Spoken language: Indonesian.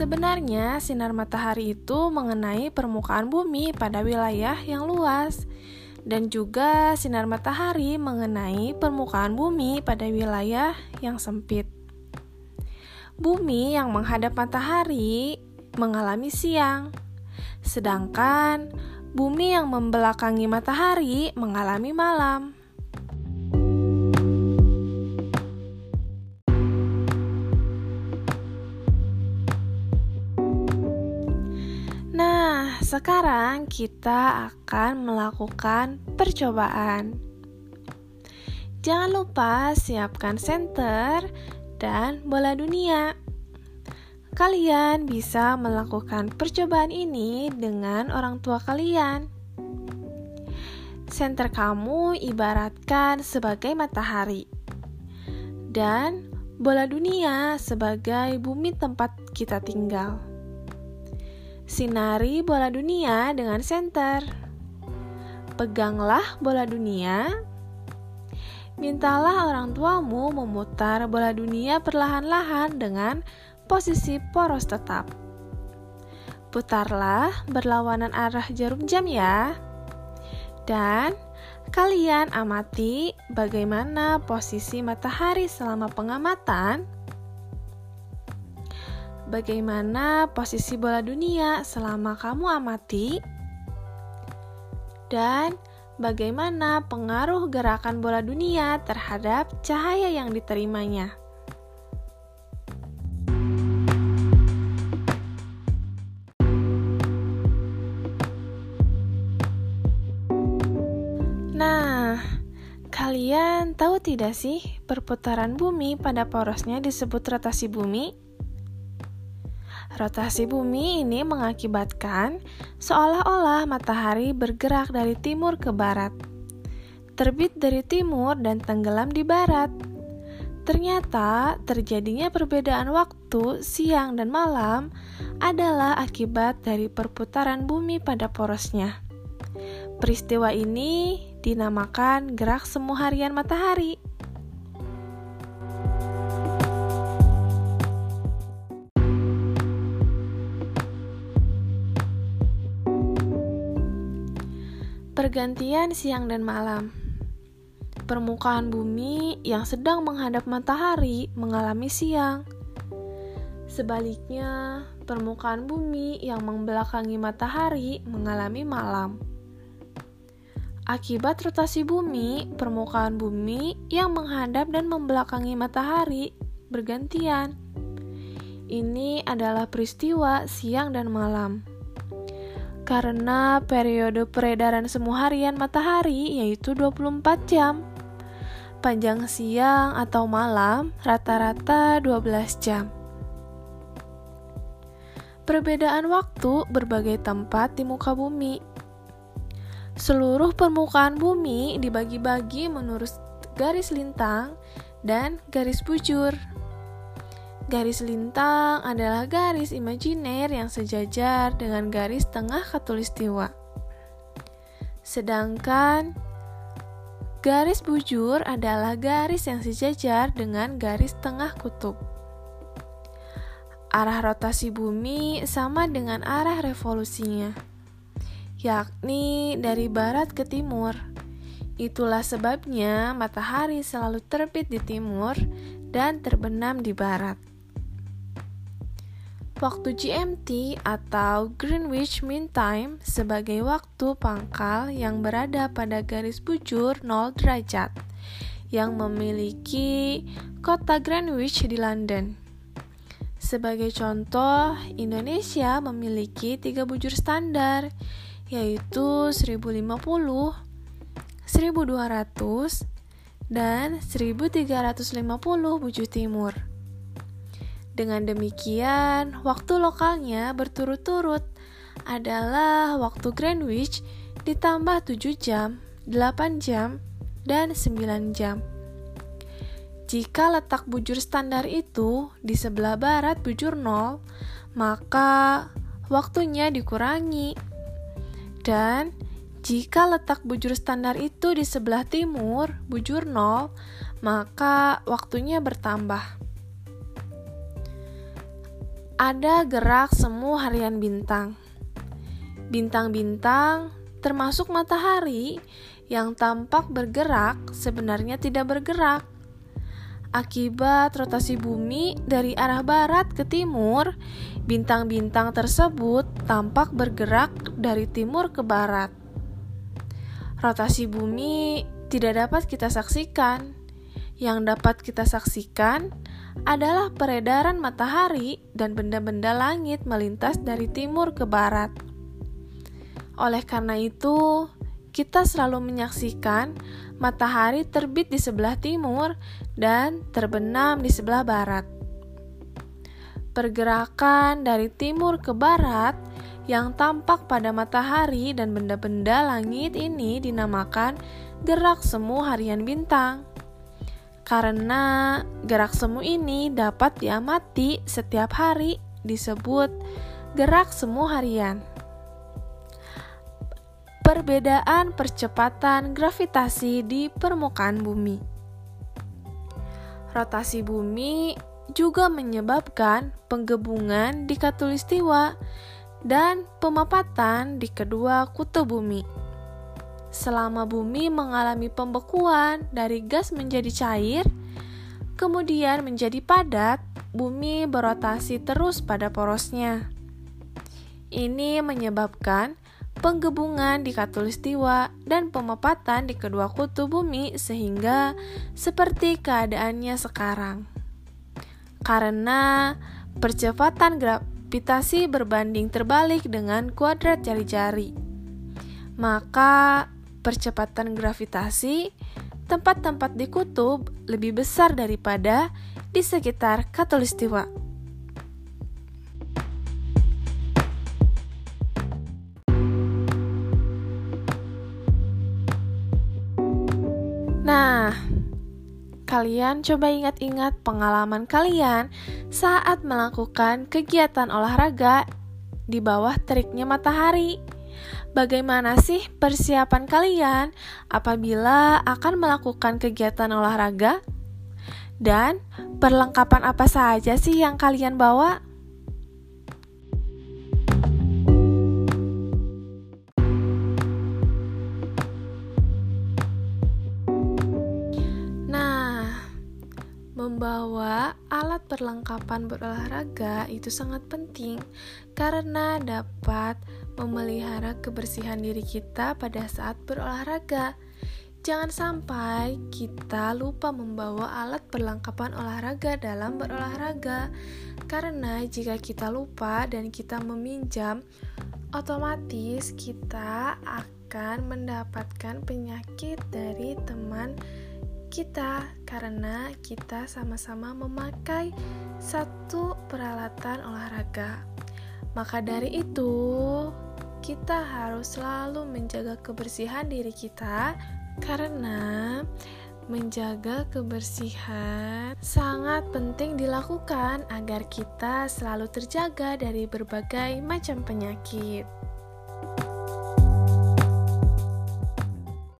Sebenarnya, sinar matahari itu mengenai permukaan bumi pada wilayah yang luas, dan juga sinar matahari mengenai permukaan bumi pada wilayah yang sempit. Bumi yang menghadap matahari mengalami siang, sedangkan bumi yang membelakangi matahari mengalami malam. Sekarang kita akan melakukan percobaan. Jangan lupa siapkan senter dan bola dunia. Kalian bisa melakukan percobaan ini dengan orang tua kalian. Senter kamu ibaratkan sebagai matahari, dan bola dunia sebagai bumi tempat kita tinggal. Sinari bola dunia dengan senter. Peganglah bola dunia. Mintalah orang tuamu memutar bola dunia perlahan-lahan dengan posisi poros tetap. Putarlah berlawanan arah jarum jam ya. Dan kalian amati bagaimana posisi matahari selama pengamatan bagaimana posisi bola dunia selama kamu amati, dan bagaimana pengaruh gerakan bola dunia terhadap cahaya yang diterimanya. Nah, kalian tahu tidak sih perputaran bumi pada porosnya disebut rotasi bumi? Rotasi bumi ini mengakibatkan seolah-olah matahari bergerak dari timur ke barat, terbit dari timur dan tenggelam di barat. Ternyata, terjadinya perbedaan waktu siang dan malam adalah akibat dari perputaran bumi pada porosnya. Peristiwa ini dinamakan gerak semu harian matahari. Pergantian siang dan malam. Permukaan bumi yang sedang menghadap matahari mengalami siang. Sebaliknya, permukaan bumi yang membelakangi matahari mengalami malam. Akibat rotasi bumi, permukaan bumi yang menghadap dan membelakangi matahari bergantian. Ini adalah peristiwa siang dan malam karena periode peredaran semu harian matahari yaitu 24 jam. Panjang siang atau malam rata-rata 12 jam. Perbedaan waktu berbagai tempat di muka bumi. Seluruh permukaan bumi dibagi-bagi menurut garis lintang dan garis bujur. Garis lintang adalah garis imajiner yang sejajar dengan garis tengah katulistiwa. Sedangkan garis bujur adalah garis yang sejajar dengan garis tengah kutub. Arah rotasi bumi sama dengan arah revolusinya, yakni dari barat ke timur. Itulah sebabnya matahari selalu terbit di timur dan terbenam di barat. Waktu GMT atau Greenwich Mean Time sebagai waktu pangkal yang berada pada garis bujur 0 derajat yang memiliki kota Greenwich di London. Sebagai contoh, Indonesia memiliki tiga bujur standar, yaitu 1050, 1200, dan 1350 bujur timur. Dengan demikian, waktu lokalnya berturut-turut adalah waktu Greenwich ditambah 7 jam, 8 jam, dan 9 jam. Jika letak bujur standar itu di sebelah barat bujur 0, maka waktunya dikurangi. Dan jika letak bujur standar itu di sebelah timur bujur 0, maka waktunya bertambah. Ada gerak semu harian bintang. Bintang-bintang, termasuk matahari, yang tampak bergerak sebenarnya tidak bergerak. Akibat rotasi bumi dari arah barat ke timur, bintang-bintang tersebut tampak bergerak dari timur ke barat. Rotasi bumi tidak dapat kita saksikan. Yang dapat kita saksikan adalah peredaran matahari dan benda-benda langit melintas dari timur ke barat. Oleh karena itu, kita selalu menyaksikan matahari terbit di sebelah timur dan terbenam di sebelah barat. Pergerakan dari timur ke barat yang tampak pada matahari dan benda-benda langit ini dinamakan gerak semu harian bintang karena gerak semu ini dapat diamati setiap hari disebut gerak semu harian. Perbedaan percepatan gravitasi di permukaan bumi. Rotasi bumi juga menyebabkan penggebungan di katulistiwa dan pemapatan di kedua kutub bumi selama bumi mengalami pembekuan dari gas menjadi cair, kemudian menjadi padat, bumi berotasi terus pada porosnya. Ini menyebabkan penggebungan di katulistiwa dan pemepatan di kedua kutub bumi sehingga seperti keadaannya sekarang. Karena percepatan gravitasi berbanding terbalik dengan kuadrat jari-jari. Maka percepatan gravitasi, tempat-tempat di kutub lebih besar daripada di sekitar katulistiwa. Nah, kalian coba ingat-ingat pengalaman kalian saat melakukan kegiatan olahraga di bawah teriknya matahari. Bagaimana sih persiapan kalian apabila akan melakukan kegiatan olahraga? Dan perlengkapan apa saja sih yang kalian bawa? Nah, membawa alat perlengkapan berolahraga itu sangat penting karena dapat memelihara kebersihan diri kita pada saat berolahraga. Jangan sampai kita lupa membawa alat perlengkapan olahraga dalam berolahraga, karena jika kita lupa dan kita meminjam, otomatis kita akan mendapatkan penyakit dari teman kita karena kita sama-sama memakai satu peralatan olahraga. Maka dari itu, kita harus selalu menjaga kebersihan diri kita karena menjaga kebersihan sangat penting dilakukan agar kita selalu terjaga dari berbagai macam penyakit.